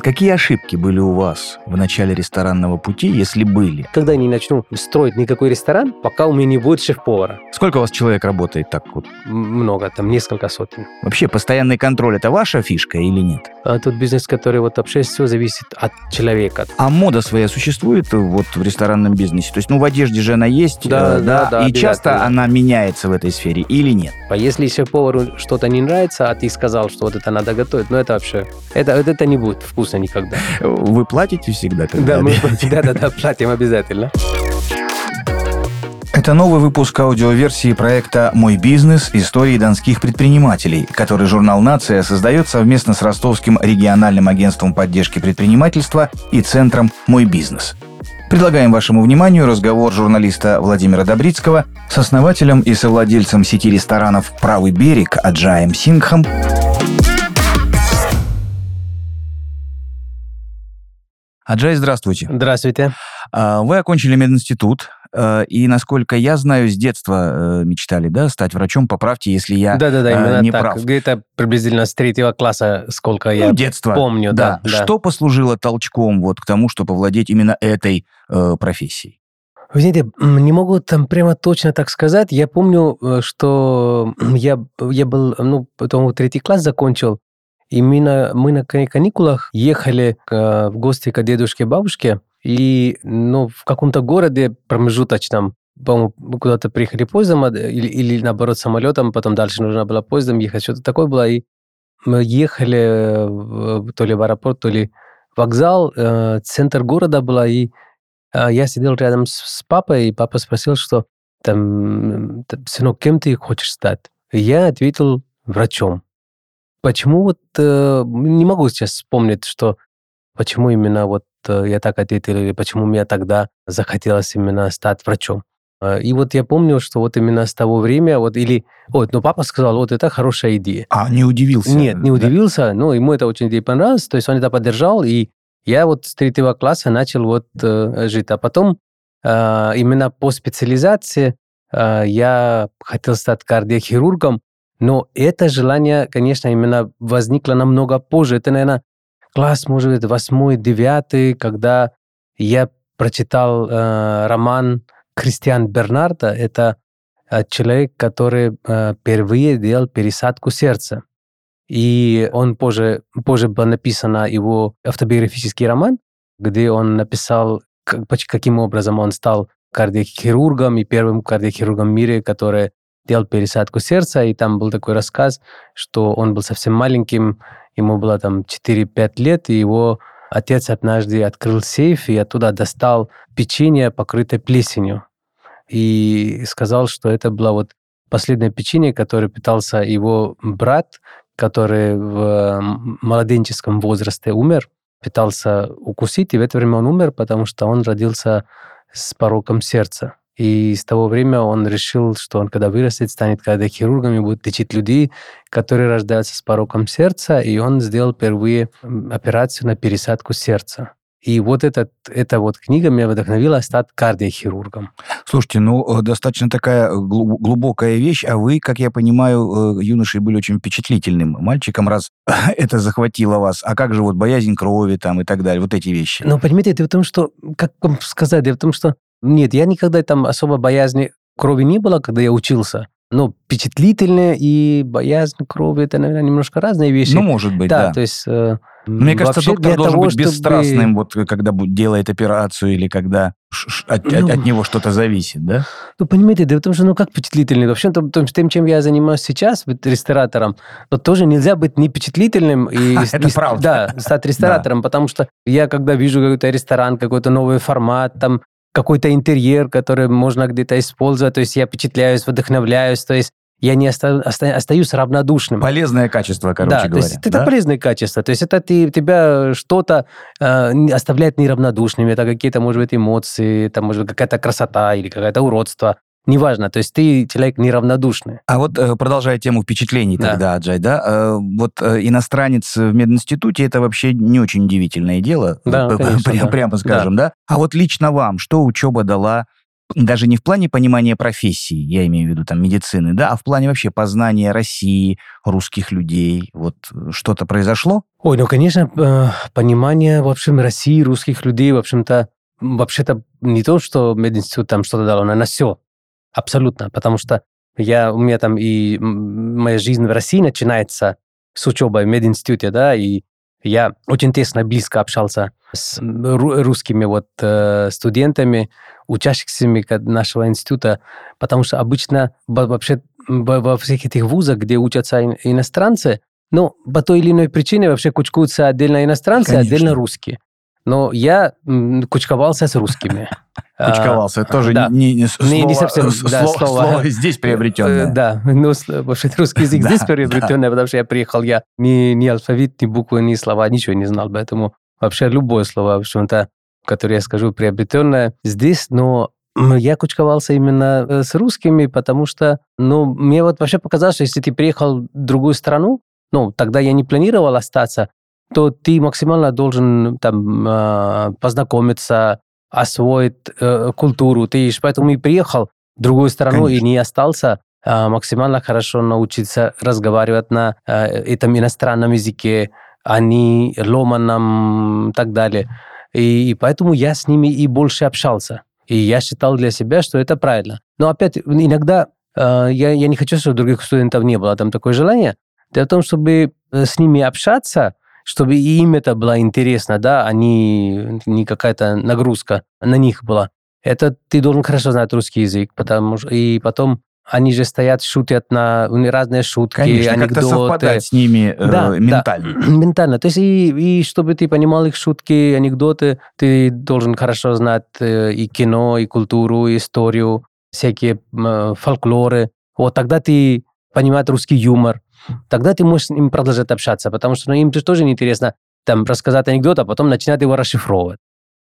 Какие ошибки были у вас в начале ресторанного пути, если были? Когда я не начну строить никакой ресторан, пока у меня не будет шеф-повара. Сколько у вас человек работает так вот? Много, там несколько сотен. Вообще, постоянный контроль – это ваша фишка или нет? А тут бизнес, который вот вообще все зависит от человека. А мода своя существует вот в ресторанном бизнесе? То есть, ну, в одежде же она есть, Да, э, да, да, и часто она меняется в этой сфере или нет? А если шеф-повару что-то не нравится, а ты сказал, что вот это надо готовить, ну это вообще, это, это не будет вкусно никогда. Вы платите всегда? Да, мы обедаете? да-да-да, платим обязательно. Это новый выпуск аудиоверсии проекта «Мой бизнес. Истории донских предпринимателей», который журнал «Нация» создает совместно с Ростовским региональным агентством поддержки предпринимательства и центром «Мой бизнес». Предлагаем вашему вниманию разговор журналиста Владимира Добрицкого с основателем и совладельцем сети ресторанов «Правый берег» Аджаем Сингхом Аджай, здравствуйте. Здравствуйте. А, Вы окончили мединститут, э, и, насколько я знаю, с детства э, мечтали, да, стать врачом. Поправьте, если я Да-да-да, э, именно не так. прав. Где-то приблизительно с третьего класса, сколько я Ну, детство. помню, да. да. Что послужило толчком вот к тому, чтобы овладеть именно этой э, профессией? Вы знаете, не могу там прямо точно так сказать. Я помню, что я, я был, ну, потом третий класс закончил, и мы на, каникулах ехали э, в гости к дедушке и бабушке, и ну, в каком-то городе промежуточном, по-моему, куда-то приехали поездом а, или, или наоборот самолетом, потом дальше нужно было поездом ехать, что-то такое было, и мы ехали то ли в аэропорт, то ли вокзал, э, центр города была, и а, я сидел рядом с, папой, и папа спросил, что там, т- сынок, кем ты хочешь стать? И я ответил врачом. Почему вот э, не могу сейчас вспомнить, что почему именно вот э, я так ответил или почему мне тогда захотелось именно стать врачом. А, И вот я помню, что вот именно с того времени, вот или, вот, ну папа сказал, вот это хорошая идея. А, не удивился? Нет, не да? удивился, но ему это очень понравилось, то есть он это поддержал, и я вот с третьего класса начал вот э, жить. А потом э, именно по специализации э, я хотел стать кардиохирургом, но это желание, конечно, именно возникло намного позже. Это, наверное, класс, может быть, восьмой, девятый, когда я прочитал э, роман Кристиан Бернарда. Это э, человек, который э, впервые делал пересадку сердца. И он позже, позже был написано его автобиографический роман, где он написал, как- каким образом он стал кардиохирургом и первым кардиохирургом в мире, который делал пересадку сердца. И там был такой рассказ, что он был совсем маленьким, ему было там 4-5 лет, и его отец однажды открыл сейф и оттуда достал печенье, покрытое плесенью. И сказал, что это было вот последнее печенье, которое питался его брат, который в младенческом возрасте умер, пытался укусить, и в это время он умер, потому что он родился с пороком сердца. И с того времени он решил, что он, когда вырастет, станет кардиохирургом и будет лечить людей, которые рождаются с пороком сердца, и он сделал впервые операцию на пересадку сердца. И вот этот, эта вот книга меня вдохновила стать кардиохирургом. Слушайте, ну, э, достаточно такая э, глу- глубокая вещь, а вы, как я понимаю, э, юношей были очень впечатлительным мальчиком, раз это захватило вас. А как же вот боязнь крови там и так далее, вот эти вещи? Но понимаете, дело в том, что, как вам сказать, дело в том, что нет, я никогда там особо боязни крови не было, когда я учился. Но впечатлительная и боязнь крови это, наверное, немножко разные вещи. Ну, может быть, да, да. то есть. э, Мне кажется, доктор должен того, быть чтобы- бесстрастным, вот э, когда делает операцию или когда от, от- Ну. от него что-то зависит, да? Ну, понимаете, дело в том, что ну как впечатлительный? Вообще, то, то, тем, чем я занимаюсь сейчас, вот ресторатором, то тоже нельзя быть не впечатлительным и, Это и- правда. да, стать ресторатором, потому что я, когда вижу какой-то ресторан, какой-то новый формат, там какой-то интерьер, который можно где-то использовать, то есть я впечатляюсь, вдохновляюсь, то есть я не оста- оста- остаюсь равнодушным. Полезное качество, короче да, говоря. то есть это да? полезные качества. То есть это ты, тебя что-то э, оставляет неравнодушным, это какие-то, может быть, эмоции, это может быть какая-то красота или какое-то уродство. Неважно, то есть ты человек неравнодушный. А вот э, продолжая тему впечатлений Да. тогда, Аджай, да, э, вот э, иностранец в мединституте это вообще не очень удивительное дело, Да, конечно, пря- да. прямо скажем, да. А вот лично вам, что учеба дала даже не в плане понимания профессии, я имею в виду там медицины, да, а в плане вообще познания России, русских людей. Вот что-то произошло? Ой, ну, конечно, понимание, в общем, России, русских людей, в общем-то, вообще-то не то, что мединститут там что-то дал, но на все. Абсолютно. Потому что я, у меня там и моя жизнь в России начинается с учебой в мединституте, да, и я очень тесно, близко общался с русскими вот э, студентами, учащихся нашего института, потому что обычно вообще во всех этих вузах, где учатся иностранцы, ну, по той или иной причине вообще кучкуются отдельно иностранцы, Конечно. отдельно русские. Но я кучковался с русскими. Кучковался. Это тоже не, не, слово, не, не совсем да, слово, слово здесь приобретенное. Э, да, ну, вообще русский язык здесь приобретенный, потому что я приехал, я ни, ни алфавит, ни буквы, ни слова, ничего не знал, поэтому вообще любое слово, в общем-то, которое я скажу, приобретенное здесь, но я кучковался именно э, с русскими, потому что, ну, мне вот вообще показалось, что если ты приехал в другую страну, ну, тогда я не планировал остаться, то ты максимально должен там а, познакомиться, освоить э, культуру. Ты поэтому и приехал в другую страну Конечно. и не остался а, максимально хорошо научиться разговаривать на а, этом иностранном языке, а не ломаном и так далее. И, и поэтому я с ними и больше общался. И я считал для себя, что это правильно. Но опять, иногда э, я, я не хочу, чтобы других студентов не было там такое желание. Дело в том, чтобы с ними общаться, чтобы и им это было интересно, да, а не, не какая-то нагрузка на них была. Это ты должен хорошо знать русский язык, потому что и потом они же стоят, шутят на разные шутки, Конечно, анекдоты. как-то совпадать с ними э, да, ментально. Да, ментально. То есть и, и чтобы ты понимал их шутки, анекдоты, ты должен хорошо знать э, и кино, и культуру, и историю, всякие э, фольклоры. Вот тогда ты понимаешь русский юмор тогда ты можешь с ним продолжать общаться, потому что ну, им же тоже неинтересно там рассказать анекдот, а потом начинать его расшифровывать.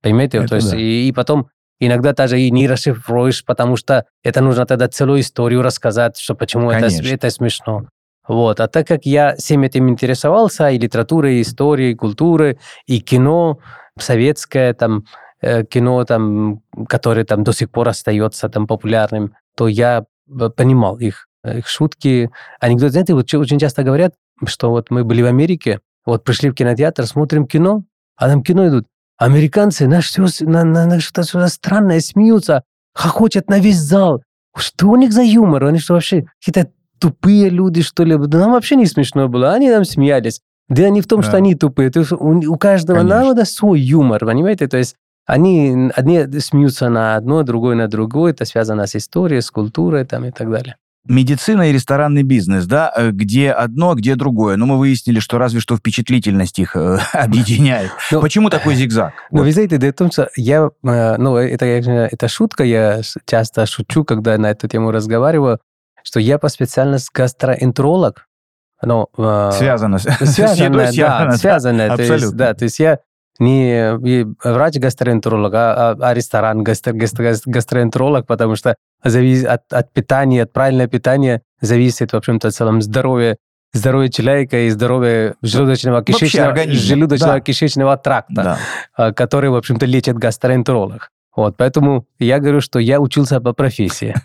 Понимаете? Это То есть, да. и, и потом иногда даже и не расшифруешь, потому что это нужно тогда целую историю рассказать, что почему это, это смешно. Вот. А так как я всем этим интересовался, и литературой, и историей, и культурой, и кино, советское там, э, кино, там, которое там до сих пор остается там популярным, то я э, понимал их их шутки, анекдоты. Знаете, вот очень часто говорят, что вот мы были в Америке, вот пришли в кинотеатр, смотрим кино, а там кино идут. Американцы на, все, на, на, на что-то странное смеются, хохочет на весь зал. Что у них за юмор? Они что вообще какие-то тупые люди, что ли? Да нам вообще не смешно было, они там смеялись. Да не в том, да. что они тупые, то у, у каждого Конечно. народа свой юмор, понимаете? То есть они одни смеются на одно, другой на другое, это связано с историей, с культурой там, и так далее медицина и ресторанный бизнес, да, э, где одно, где другое. Но мы выяснили, что разве что впечатлительность их э, объединяет. Но, ну, Почему такой зигзаг? Ну, вот. вы знаете, дело в том, что я, э, ну, это, это шутка, я часто шучу, когда на эту тему разговариваю, что я по специальности гастроэнтеролог. Ну, связано, связано, да, связано. То есть, да, то есть я не врач-гастроэнтеролог, а, а, а ресторан гастро, гастро, гастроэнтеролог, потому что зависит от, от питания, от правильного питания зависит, в общем-то, в целом здоровье здоровье человека и здоровье желудочного кишечного, желудочного да. кишечного тракта, да. А, который, в общем-то, лечит гастроэнтеролог. Вот, поэтому я говорю, что я учился по профессии.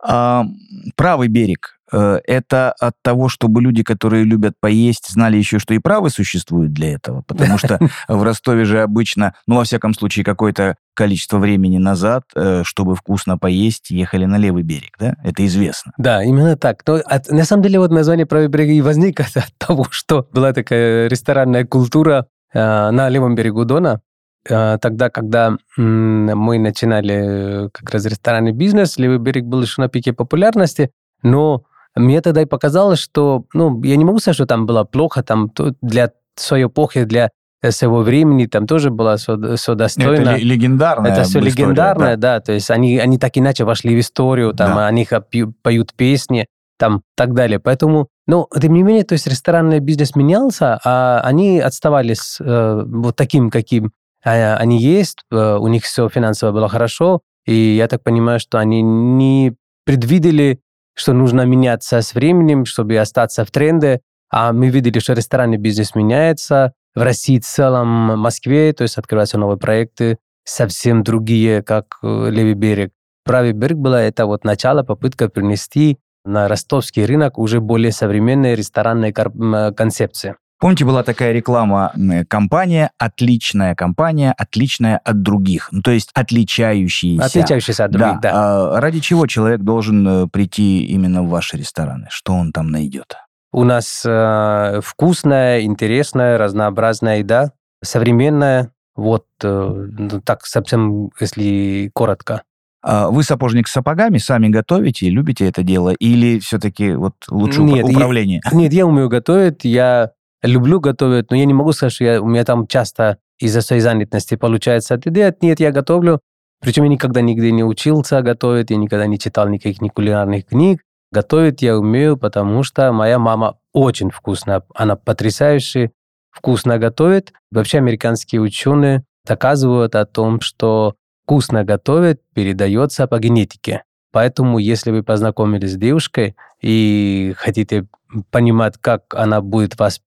Правый берег это от того, чтобы люди, которые любят поесть, знали еще, что и правы существуют для этого. Потому что в Ростове же обычно, ну, во всяком случае, какое-то количество времени назад, э, чтобы вкусно поесть, ехали на левый берег, да? Это известно. Да, именно так. Но от, на самом деле вот название правый берег и возникло от того, что была такая ресторанная культура э, на левом берегу Дона, э, тогда, когда мы начинали как раз ресторанный бизнес, левый берег был еще на пике популярности, но мне тогда и показалось, что, ну, я не могу сказать, что там было плохо, там для своей эпохи, для своего времени там тоже было все, все достойно. Это легендарно. Это все история, легендарное, да. да. То есть они, они так иначе вошли в историю, там, да. они поют песни, там, так далее. Поэтому, ну, тем не менее, то есть ресторанный бизнес менялся, а они отставали с э, вот таким, каким а, они есть, э, у них все финансово было хорошо, и я так понимаю, что они не предвидели что нужно меняться с временем, чтобы остаться в тренде. А мы видели, что ресторанный бизнес меняется. В России в целом, в Москве, то есть открываются новые проекты, совсем другие, как э, левый берег. Правый берег была это вот начало, попытка принести на ростовский рынок уже более современные ресторанные концепции. Помните, была такая реклама, компания, отличная компания, отличная от других. Ну, то есть отличающаяся. Отличающаяся от других, да. да. А ради чего человек должен э, прийти именно в ваши рестораны? Что он там найдет? У нас э, вкусная, интересная, разнообразная еда, современная. Вот э, ну, так совсем, если коротко. А вы сапожник с сапогами, сами готовите, любите это дело, или все-таки вот лучше нет, управление? Я, нет, я умею готовить, я люблю готовить, но я не могу сказать, что я, у меня там часто из-за своей занятости получается это делать. Нет, я готовлю. Причем я никогда нигде не учился готовить, я никогда не читал никаких ни кулинарных книг. Готовить я умею, потому что моя мама очень вкусная. Она потрясающе вкусно готовит. Вообще американские ученые доказывают о том, что вкусно готовить передается по генетике. Поэтому, если вы познакомились с девушкой и хотите понимать, как она будет вас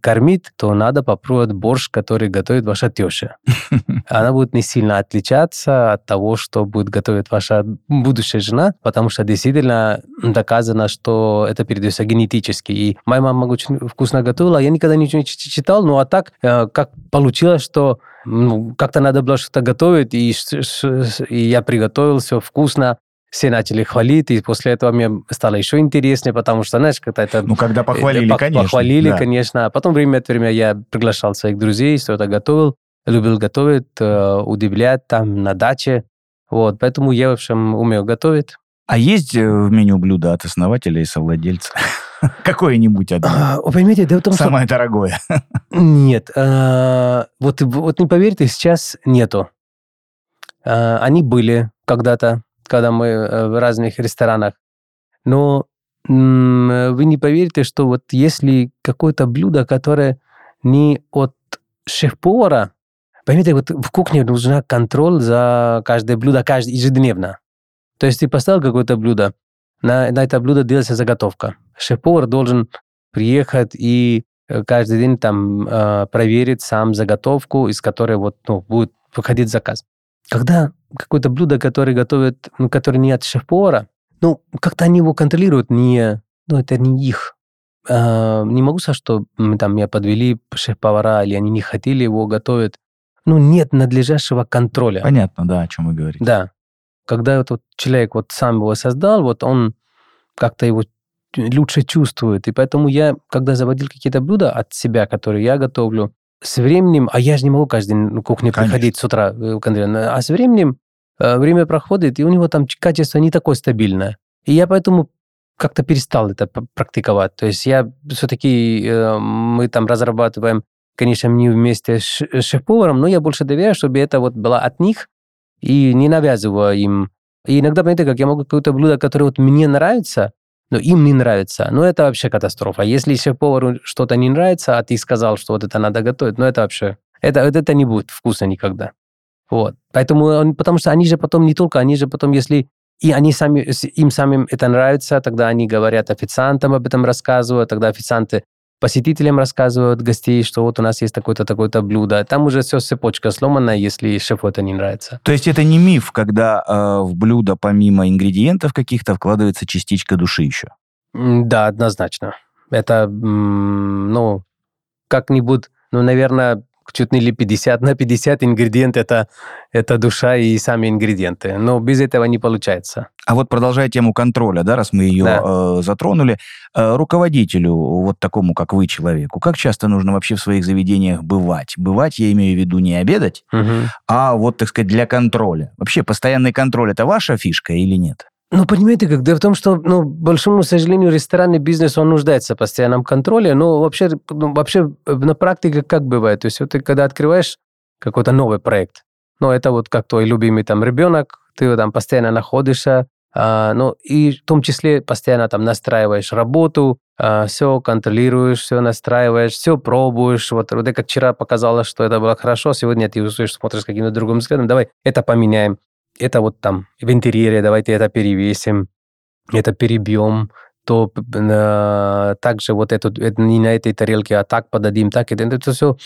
кормить, то надо попробовать борщ, который готовит ваша теща. Она будет не сильно отличаться от того, что будет готовить ваша будущая жена, потому что действительно доказано, что это передается генетически. И моя мама очень вкусно готовила, я никогда ничего не читал, ну а так, э, как получилось, что ну, как-то надо было что-то готовить, и, и я приготовил все вкусно, все начали хвалить, и после этого мне стало еще интереснее, потому что, знаешь, как-то это... Ну, когда похвалили, пох- конечно. Похвалили, да. конечно. А потом время от времени я приглашал своих друзей, что-то готовил, любил готовить, э, удивлять там на даче. Вот, поэтому я, в общем, умею готовить. А есть э, в меню блюда от основателя и совладельца? Какое-нибудь одно? А, понимаете, да в том, Самое что... дорогое. Нет. А, вот, вот не поверите, сейчас нету. А, они были когда-то когда мы э, в разных ресторанах. Но вы не поверите, что вот если какое-то блюдо, которое не от шеф-повара, поймите, вот в кухне нужна контроль за каждое блюдо каждый, ежедневно. То есть ты поставил какое-то блюдо, на, на это блюдо делается заготовка. Шеф-повар должен приехать и э, каждый день там э, проверить сам заготовку, из которой вот, ну, будет выходить заказ. Когда какое-то блюдо, которое готовят, ну, которое не от шеф-повара, ну, как-то они его контролируют, не, ну, это не их. А, не могу сказать, что мы там меня подвели шеф-повара, или они не хотели его готовить. Ну, нет надлежащего контроля. Понятно, да, о чем вы говорите. Да. Когда вот, вот человек вот сам его создал, вот он как-то его лучше чувствует. И поэтому я, когда заводил какие-то блюда от себя, которые я готовлю, с временем, а я же не могу каждый день на кухню Конечно. приходить с утра, э, а с временем э, время проходит, и у него там качество не такое стабильное. И я поэтому как-то перестал это практиковать. То есть я все-таки, э, мы там разрабатываем, конечно, не вместе с шеф-поваром, но я больше доверяю, чтобы это вот было от них, и не навязываю им. И иногда, понимаете, как я могу какое-то блюдо, которое вот мне нравится, но им не нравится. Ну, это вообще катастрофа. Если шеф-повару что-то не нравится, а ты сказал, что вот это надо готовить, ну, это вообще... Это, это не будет вкусно никогда. Вот. Поэтому, потому что они же потом не только, они же потом, если и они сами, им самим это нравится, тогда они говорят официантам об этом рассказывают, тогда официанты посетителям рассказывают гостей, что вот у нас есть такое-то, такое-то блюдо. Там уже все цепочка сломана, если шефу это не нравится. То есть это не миф, когда э, в блюдо помимо ингредиентов каких-то вкладывается частичка души еще? Да, однозначно. Это, ну, как-нибудь, ну, наверное, чуть ли 50 на 50 ингредиент это, это душа и сами ингредиенты. Но без этого не получается. А вот продолжая тему контроля, да, раз мы ее да. э, затронули, э, руководителю, вот такому, как вы, человеку, как часто нужно вообще в своих заведениях бывать? Бывать, я имею в виду, не обедать, угу. а вот, так сказать, для контроля. Вообще, постоянный контроль – это ваша фишка или нет? Ну, понимаете, как дело в том, что, ну, большому сожалению, ресторанный бизнес, он нуждается в постоянном контроле, но вообще, ну, вообще на практике как бывает? То есть вот ты когда открываешь какой-то новый проект, ну, это вот как твой любимый там ребенок, ты там постоянно находишься, а, ну, и в том числе постоянно там настраиваешь работу, а, все контролируешь, все настраиваешь, все пробуешь. Вот, вот как вчера показалось, что это было хорошо, сегодня ты услышишь, смотришь каким-то другим взглядом, давай это поменяем это вот там в интерьере, давайте это перевесим, это перебьем, то э, также вот эту, не на этой тарелке, а так подадим, так, это, это все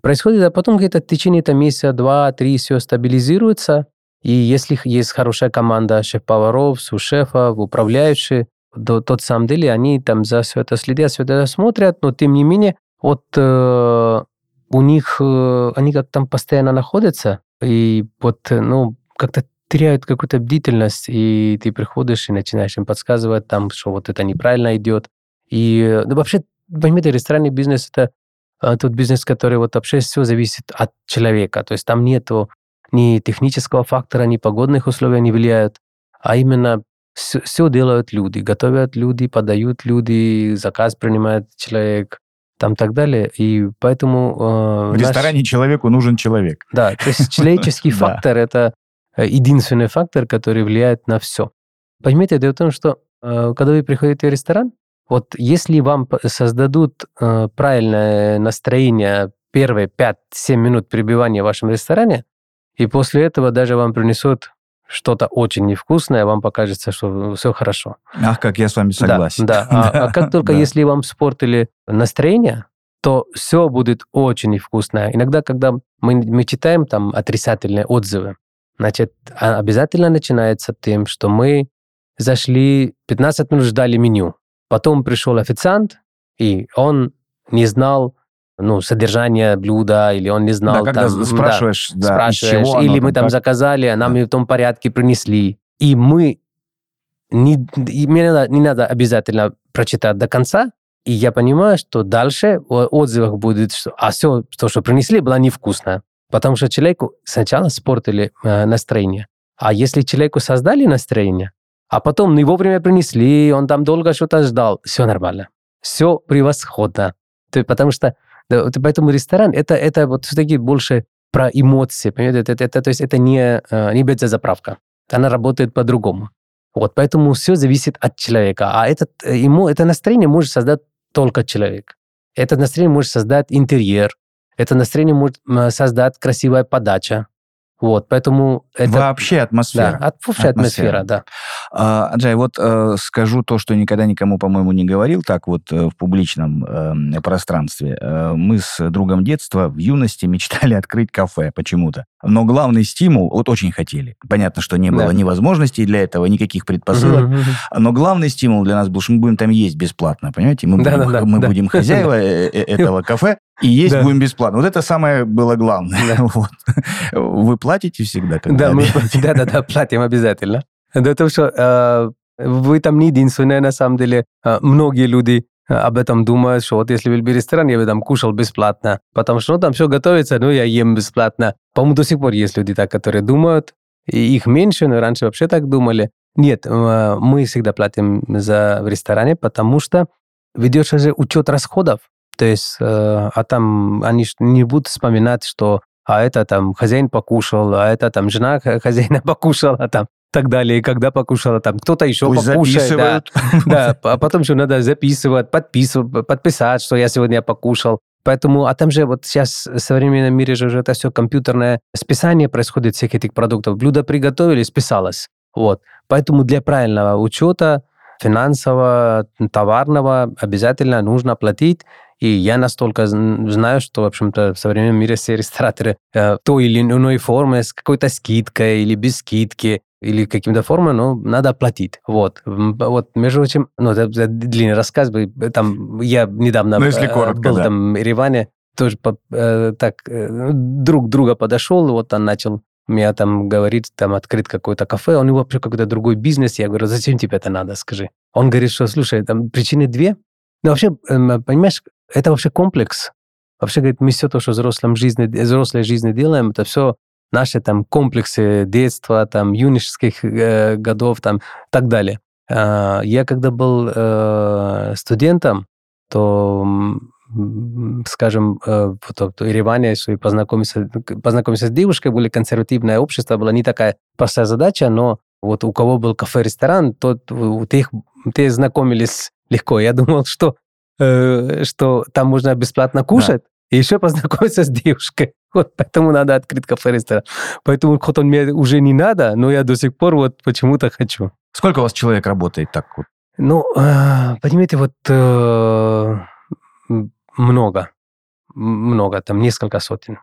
происходит, а потом где-то в течение этого месяца, два, три, все стабилизируется, и если есть хорошая команда шеф-поваров, су-шефов, управляющие, то, то, на самом деле они там за все это следят, все это смотрят, но тем не менее, вот э, у них, э, они как там постоянно находятся, и вот, ну, как-то теряют какую-то бдительность, и ты приходишь и начинаешь им подсказывать, там, что вот это неправильно идет. И ну, вообще, понимаете, ресторанный бизнес – это а, тот бизнес, который вот вообще все зависит от человека. То есть там нету ни технического фактора, ни погодных условий не влияют, а именно все, все делают люди. Готовят люди, подают люди, заказ принимает человек, там так далее. И поэтому... Э, В наш... ресторане человеку нужен человек. Да, то есть человеческий фактор – это единственный фактор, который влияет на все. Понимаете, дело в том, что э, когда вы приходите в ресторан, вот если вам создадут э, правильное настроение первые 5-7 минут пребывания в вашем ресторане, и после этого даже вам принесут что-то очень невкусное, вам покажется, что все хорошо. Ах, как я с вами согласен. Да, да. А, а как только если вам спортили настроение, то все будет очень невкусное. Иногда, когда мы, мы читаем там отрицательные отзывы, Значит, а обязательно начинается тем, что мы зашли, 15 минут ждали меню. Потом пришел официант, и он не знал ну, содержание блюда, или он не знал... Да, когда там, спрашиваешь, да, да, спрашиваешь чего или мы там как... заказали, а нам да. в том порядке принесли. И мы... Не, мне надо, не надо обязательно прочитать до конца, и я понимаю, что дальше в отзывах будет, что а все, то, что принесли, было невкусно. Потому что человеку сначала спортили э, настроение. А если человеку создали настроение, а потом не вовремя принесли, он там долго что-то ждал, все нормально. Все превосходно. То, потому что да, поэтому ресторан это, это вот все-таки больше про эмоции, понимаете? Это, это, это, то есть это не, э, не заправка. Она работает по-другому. Вот, поэтому все зависит от человека. А этот, э, ему, это настроение может создать только человек. Это настроение может создать интерьер, это настроение может создать красивая подача. Вот, поэтому это... Вообще атмосфера. Да, вообще атмосфера, атмосфера да. А, Аджай, вот э, скажу то, что никогда никому, по-моему, не говорил так вот э, в публичном э, пространстве. Э, мы с другом детства в юности мечтали открыть кафе почему-то. Но главный стимул, вот очень хотели. Понятно, что не было да. ни возможностей для этого, никаких предпосылок. Но главный стимул для нас был, что мы будем там есть бесплатно, понимаете? Мы, да, будем, да, мы да. будем хозяева э, э, этого кафе, и есть да. будем бесплатно. Вот это самое было главное. Да. Вот. Вы платите всегда? Когда да, мы да, да, да, платим обязательно. Да, то, что э, вы там не единственные, на самом деле. Э, многие люди э, об этом думают, что вот если был бы ресторан, я бы там кушал бесплатно, потому что ну, там все готовится, ну, я ем бесплатно. По-моему, до сих пор есть люди так, которые думают, и их меньше, но раньше вообще так думали. Нет, э, мы всегда платим за в ресторане, потому что ведется же учет расходов. То есть, э, а там они не будут вспоминать, что а это там хозяин покушал, а это там жена хозяина покушала, там так далее, и когда покушала, там кто-то еще Пусть покушает. Да, да, а потом еще надо записывать, подписывать, подписать, что я сегодня покушал. Поэтому, а там же вот сейчас в современном мире же это все компьютерное списание происходит всех этих продуктов. Блюдо приготовили, списалось. Вот. Поэтому для правильного учета финансового, товарного обязательно нужно платить. И я настолько знаю, что, в общем-то, в современном мире все рестораторы э, той или иной формы, с какой-то скидкой или без скидки, или каким-то формой, но надо платить. Вот. Вот, между прочим, ну, это, это длинный рассказ, там, я недавно ну, если э, коротко, был да. там в Ереване, тоже э, так э, друг друга подошел, вот он начал меня там говорит, там открыт какой-то кафе, он вообще какой-то другой бизнес. Я говорю, зачем тебе это надо, скажи. Он говорит, что, слушай, там причины две. Ну, вообще, эм, понимаешь, это вообще комплекс. Вообще, говорит, мы все то, что взрослом жизни, взрослой жизни делаем, это все наши там комплексы детства, там юношеских э, годов, там так далее. Э, я когда был э, студентом, то скажем, э, в Ереване, что познакомиться, познакомиться с девушкой, были консервативное общество, была не такая простая задача, но вот у кого был кафе-ресторан, тот, у тех, те знакомились легко. Я думал, что Э, что там можно бесплатно кушать, да. и еще познакомиться с девушкой. Вот поэтому надо открыть кафе-ресторан. Поэтому хоть он мне уже не надо, но я до сих пор вот почему-то хочу. Сколько у вас человек работает так вот? Ну, понимаете, вот много. Много, там несколько сотен.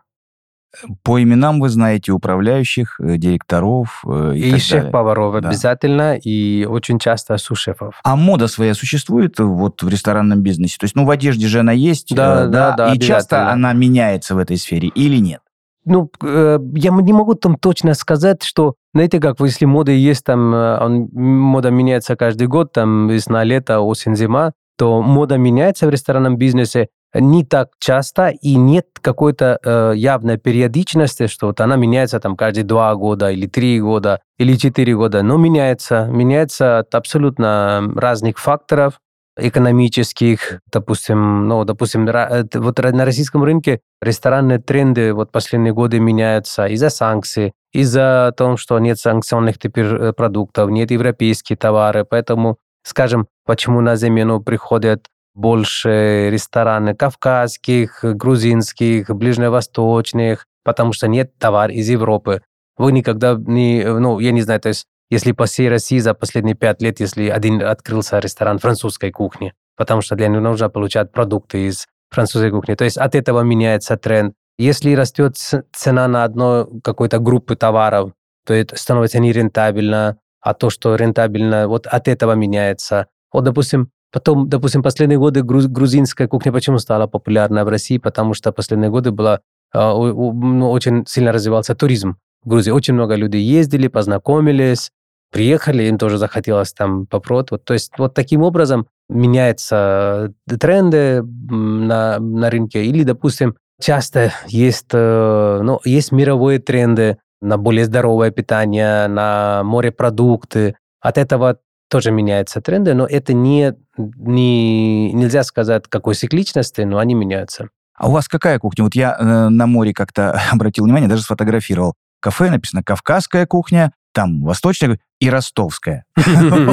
По именам вы знаете управляющих, э, директоров э, и, и шеф-поваров да. обязательно, и очень часто сушефов. А мода своя существует вот в ресторанном бизнесе? То есть, ну, в одежде же она есть, да, э, да, да, и часто она меняется в этой сфере или нет? Ну, я не могу там точно сказать, что, знаете, как, если мода есть, там, он, мода меняется каждый год, там, весна, лето, осень, зима, то мода меняется в ресторанном бизнесе, не так часто и нет какой-то э, явной периодичности, что вот она меняется там каждые два года или три года или четыре года, но меняется, меняется от абсолютно разных факторов экономических, допустим, ну, допустим, э, вот на российском рынке ресторанные тренды вот последние годы меняются из-за санкций, из-за того, что нет санкционных теперь э, продуктов, нет европейских товаров, поэтому, скажем, почему на замену приходят больше рестораны кавказских, грузинских, ближневосточных, потому что нет товар из Европы. Вы никогда не, ну, я не знаю, то есть если по всей России за последние пять лет, если один открылся ресторан французской кухни, потому что для него нужно получать продукты из французской кухни. То есть от этого меняется тренд. Если растет цена на одну какой-то группы товаров, то это становится нерентабельно, а то, что рентабельно, вот от этого меняется. Вот, допустим, Потом, допустим, последние годы грузинская кухня почему стала популярна в России? Потому что последние годы была, ну, очень сильно развивался туризм в Грузии. Очень много людей ездили, познакомились, приехали, им тоже захотелось там попробовать. Вот, то есть вот таким образом меняются тренды на, на рынке. Или, допустим, часто есть, э, ну, есть мировые тренды на более здоровое питание, на морепродукты. От этого тоже меняются тренды, но это не, не нельзя сказать какой цикличности, но они меняются. А у вас какая кухня? Вот я э, на море как-то обратил внимание, даже сфотографировал. Кафе написано «Кавказская кухня», там восточная и ростовская.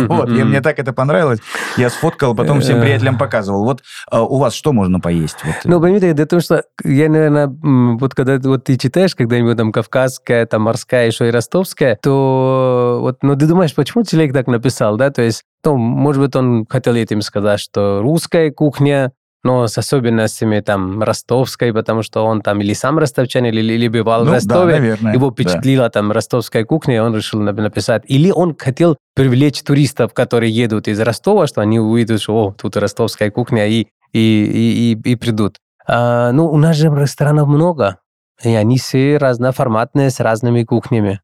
Вот, и мне так это понравилось. Я сфоткал, потом всем приятелям показывал. Вот а, у вас что можно поесть? Ну, понимаете, это то, что я, наверное, вот когда вот ты читаешь когда-нибудь там кавказская, там морская, еще и ростовская, то вот, ну, ты думаешь, почему человек так написал, да? То есть, ну, может быть, он хотел этим сказать, что русская кухня но с особенностями там ростовской, потому что он там или сам ростовчан, или, или бывал ну, в Ростове. Да, наверное, Его впечатлила да. там ростовская кухня, и он решил написать. Или он хотел привлечь туристов, которые едут из Ростова, что они увидят, что о, тут ростовская кухня, и, и, и, и, и придут. А, ну, у нас же ресторанов много, и они все разноформатные, с разными кухнями.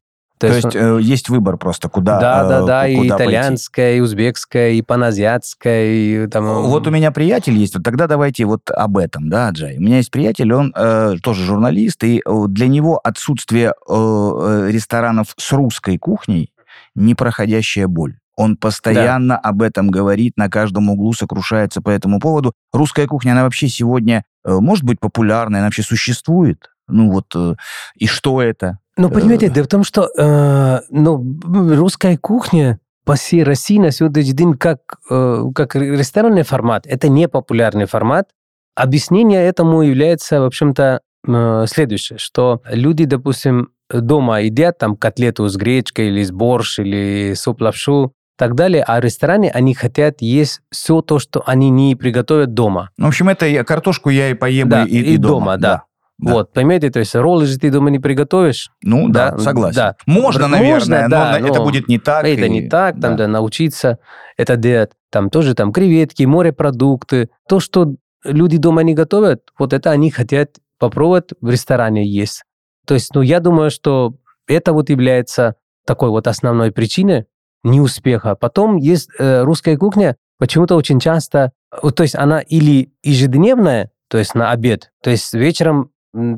То, То есть, э, есть выбор просто, куда Да, да, э, да, и итальянская, пойти. и узбекская, и паназиатская, и там... Вот у меня приятель есть, вот тогда давайте вот об этом, да, Джай. У меня есть приятель, он э, тоже журналист, и э, для него отсутствие э, э, ресторанов с русской кухней непроходящая боль. Он постоянно да. об этом говорит, на каждом углу сокрушается по этому поводу. Русская кухня, она вообще сегодня э, может быть популярной, она вообще существует? Ну вот, э, и что это? Ну, понимаете, дело в том, что э, ну, русская кухня по всей России на сегодняшний день как, э, как ресторанный формат, это не популярный формат. Объяснение этому является, в общем-то, э, следующее, что люди, допустим, дома едят там котлету с гречкой или с борщ или суп-лапшу, так далее, а в ресторане они хотят есть все то, что они не приготовят дома. Ну, в общем, это я, картошку я и поем да, и, и, и дома. дома да. да. Да. Вот, понимаете, то есть роллы же ты дома не приготовишь. Ну да, да согласен. Да. Можно, наверное, Можно, но да, но это будет не так. Это и... не так, там, да. да, научиться это делать. Там тоже там креветки, морепродукты. То, что люди дома не готовят, вот это они хотят попробовать в ресторане есть. То есть, ну, я думаю, что это вот является такой вот основной причиной неуспеха. Потом есть э, русская кухня, почему-то очень часто, вот, то есть она или ежедневная, то есть на обед, то есть вечером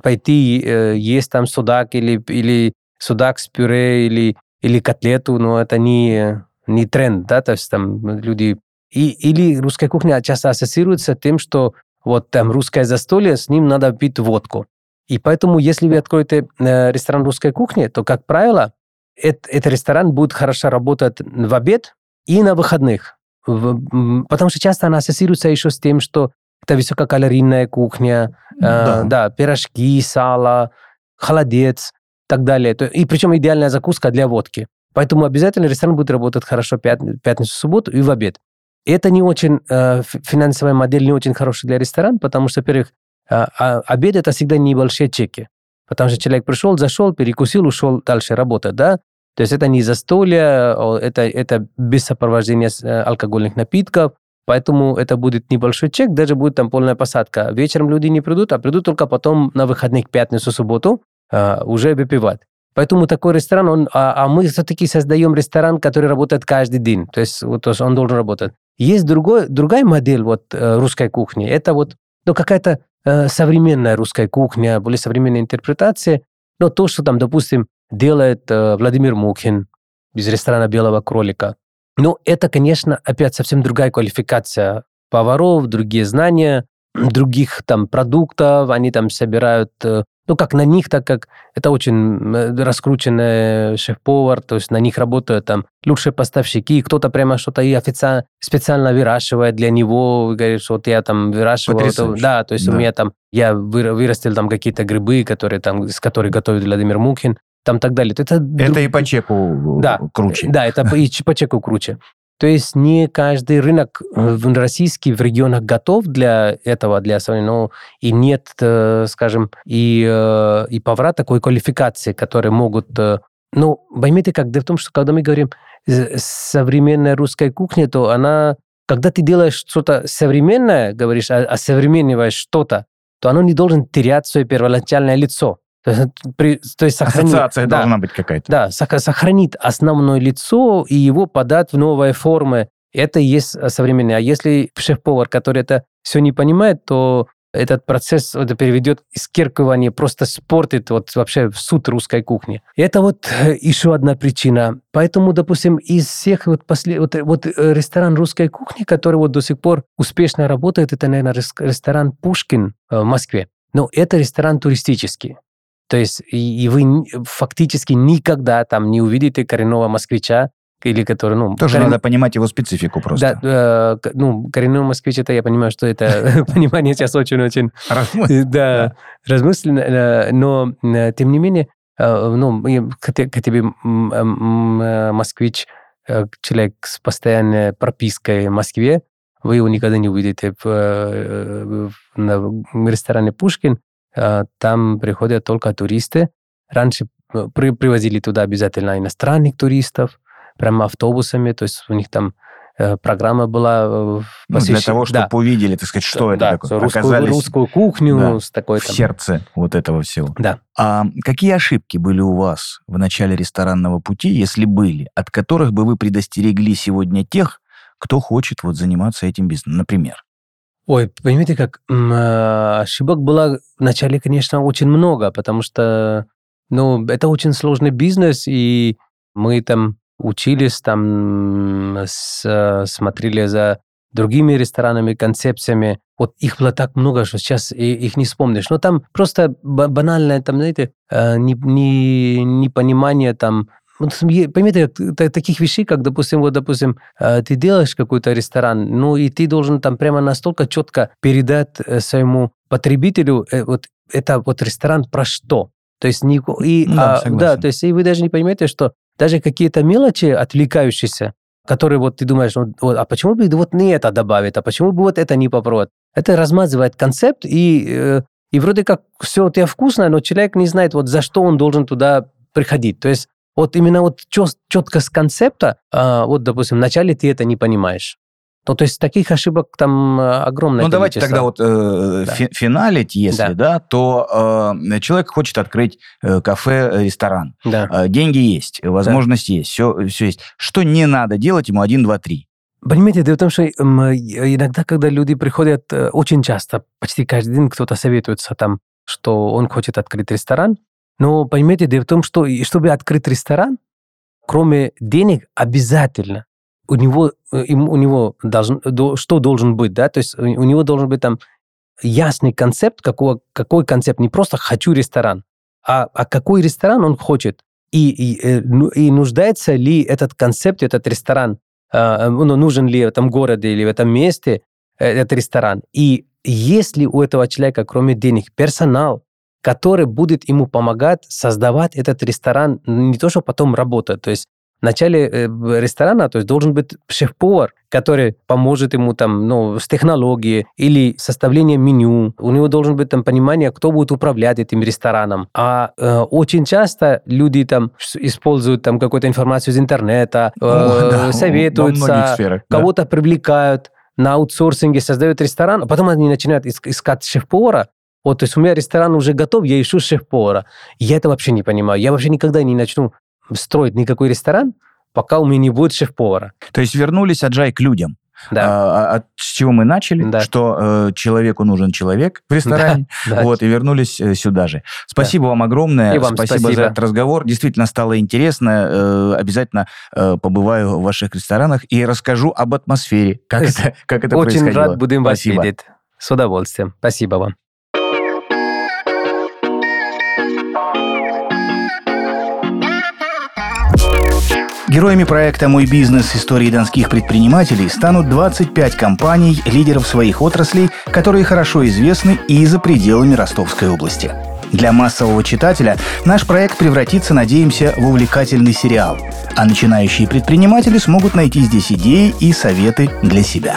пойти э, есть там судак или, или судак с пюре или, или котлету, но это не, не тренд, да, то есть там люди... И, или русская кухня часто ассоциируется тем, что вот там русское застолье, с ним надо пить водку. И поэтому, если вы откроете э, ресторан русской кухни, то, как правило, это, этот ресторан будет хорошо работать в обед и на выходных. В, потому что часто она ассоциируется еще с тем, что это высококалорийная кухня, да, э, да пирожки, сало, холодец и так далее. И причем идеальная закуска для водки. Поэтому обязательно ресторан будет работать хорошо пят, пятницу, субботу и в обед. это не очень, э, финансовая модель не очень хорошая для ресторана, потому что, во-первых, э, а, обед это всегда небольшие чеки. Потому что человек пришел, зашел, перекусил, ушел дальше работать, да? То есть это не застолье, это, это без сопровождения э, алкогольных напитков, поэтому это будет небольшой чек, даже будет там полная посадка. Вечером люди не придут, а придут только потом на выходных, пятницу, субботу, э, уже выпивать. Поэтому такой ресторан, он, а, а мы все-таки создаем ресторан, который работает каждый день. То есть, вот, то есть он должен работать. Есть другой, другая модель вот, э, русской кухни. Это вот ну, какая-то э, современная русская кухня, более современная интерпретация. Но то, что там, допустим, делает э, Владимир Мухин из ресторана «Белого кролика». Но это, конечно, опять совсем другая квалификация поваров, другие знания, других там продуктов, они там собирают э, ну, как на них, так как это очень э, раскрученный шеф-повар, то есть на них работают там лучшие поставщики, кто-то прямо что-то и официально, специально выращивает для него, говорит, что вот я там выращиваю. То, да, то есть да. у меня там, я вырастил там какие-то грибы, которые там, с которых готовит Владимир Мухин, там так далее. Это, это и по чеку да, круче. Да, это и по чеку круче. То есть не каждый рынок э, российский в регионах готов для этого, для современного, и нет, э, скажем, и, э, и повара такой квалификации, которые могут... Ну, поймите как, дело в том, что когда мы говорим современная русская кухня, то она, когда ты делаешь что-то современное, говоришь, осовремениваешь что-то, то оно не должен терять свое первоначальное лицо. Есть, при, то есть сохранить, Ассоциация да, должна быть какая-то. Да, сохранит основное лицо и его подать в новые формы. Это и есть современное. А если шеф-повар, который это все не понимает, то этот процесс это переведет из киркования, просто спортит вот вообще в суд русской кухни. Это вот еще одна причина. Поэтому, допустим, из всех вот, после, вот, вот ресторан русской кухни, который вот до сих пор успешно работает, это, наверное, ресторан Пушкин в Москве. Но это ресторан туристический. То есть и, и вы фактически никогда там не увидите коренного москвича, или который, ну... Тоже корен... надо понимать его специфику просто. Да, э, ну, коренной москвич, это я понимаю, что это понимание сейчас очень-очень... Да, размысленно, э, но э, тем не менее, э, ну, к тебе москвич, человек с постоянной пропиской в Москве, вы его никогда не увидите в, в, в ресторане Пушкин, Э, там приходят только туристы. Раньше э, при, привозили туда обязательно иностранных туристов, прямо автобусами, то есть у них там э, программа была посвящена... Ну, для того, чтобы да. увидели, так сказать, что да, это такое. Русскую, Оказались русскую кухню да, с такой... Там... В сердце вот этого всего. Да. А какие ошибки были у вас в начале ресторанного пути, если были, от которых бы вы предостерегли сегодня тех, кто хочет вот заниматься этим бизнесом, например? Ой, понимаете, как э, ошибок было вначале, конечно, очень много, потому что, ну, это очень сложный бизнес, и мы там учились, там с, смотрели за другими ресторанами, концепциями. Вот их было так много, что сейчас их не вспомнишь. Но там просто банальное, там, знаете, э, непонимание там Поймите, таких вещей, как, допустим, вот, допустим, э, ты делаешь какой-то ресторан, ну, и ты должен там прямо настолько четко передать э, своему потребителю, э, вот это вот ресторан про что. То есть, не, и, да, а, да, то есть, и вы даже не понимаете, что даже какие-то мелочи отвлекающиеся, которые вот ты думаешь, вот, вот, а почему бы вот не это добавить, а почему бы вот это не попробовать? Это размазывает концепт, и, и вроде как все у тебя вкусно, но человек не знает, вот за что он должен туда приходить. То есть вот именно вот четко с концепта, а, вот, допустим, вначале ты это не понимаешь. Ну, то есть таких ошибок там э, огромное Ну, давайте тогда вот э, да. фи финалить, если, да, да то э, человек хочет открыть э, кафе, э, ресторан. Да. Э, деньги есть, возможность да. есть, все, все есть. Что не надо делать ему один, два, три? Понимаете, дело в том, что иногда, когда люди приходят, э, очень часто, почти каждый день кто-то советуется там, что он хочет открыть ресторан, но, понимаете, дело в том, что чтобы открыть ресторан, кроме денег, обязательно у него, э, у него должен, что должен быть, да, то есть у него должен быть там ясный концепт, какого, какой концепт, не просто «хочу ресторан», а, а какой ресторан он хочет, и, и, э, ну, и нуждается ли этот концепт, этот ресторан, э, ну, нужен ли в этом городе или в этом месте этот ресторан. И есть ли у этого человека, кроме денег, персонал, который будет ему помогать создавать этот ресторан, не то, что потом работать. То есть в начале э, ресторана, то есть должен быть шеф-повар, который поможет ему там, ну, с технологией или составлением меню. У него должен быть там понимание, кто будет управлять этим рестораном. А э, очень часто люди там используют там какую-то информацию из интернета, э, О, да, советуются, кого-то да. привлекают на аутсорсинге, создают ресторан, а потом они начинают искать шеф-повара, вот, то есть у меня ресторан уже готов, я ищу шеф-повара. Я это вообще не понимаю. Я вообще никогда не начну строить никакой ресторан, пока у меня не будет шеф-повара. То есть вернулись Аджай к людям. Да. А, а, с чего мы начали, да. что э, человеку нужен человек в ресторане, да, вот, да. и вернулись э, сюда же. Спасибо да. вам огромное, и вам спасибо, спасибо за этот разговор, действительно стало интересно, э, обязательно э, побываю в ваших ресторанах и расскажу об атмосфере, как это, как это Очень происходило. рад будем спасибо. вас видеть, с удовольствием, спасибо вам. Героями проекта «Мой бизнес. Истории донских предпринимателей» станут 25 компаний, лидеров своих отраслей, которые хорошо известны и за пределами Ростовской области. Для массового читателя наш проект превратится, надеемся, в увлекательный сериал, а начинающие предприниматели смогут найти здесь идеи и советы для себя.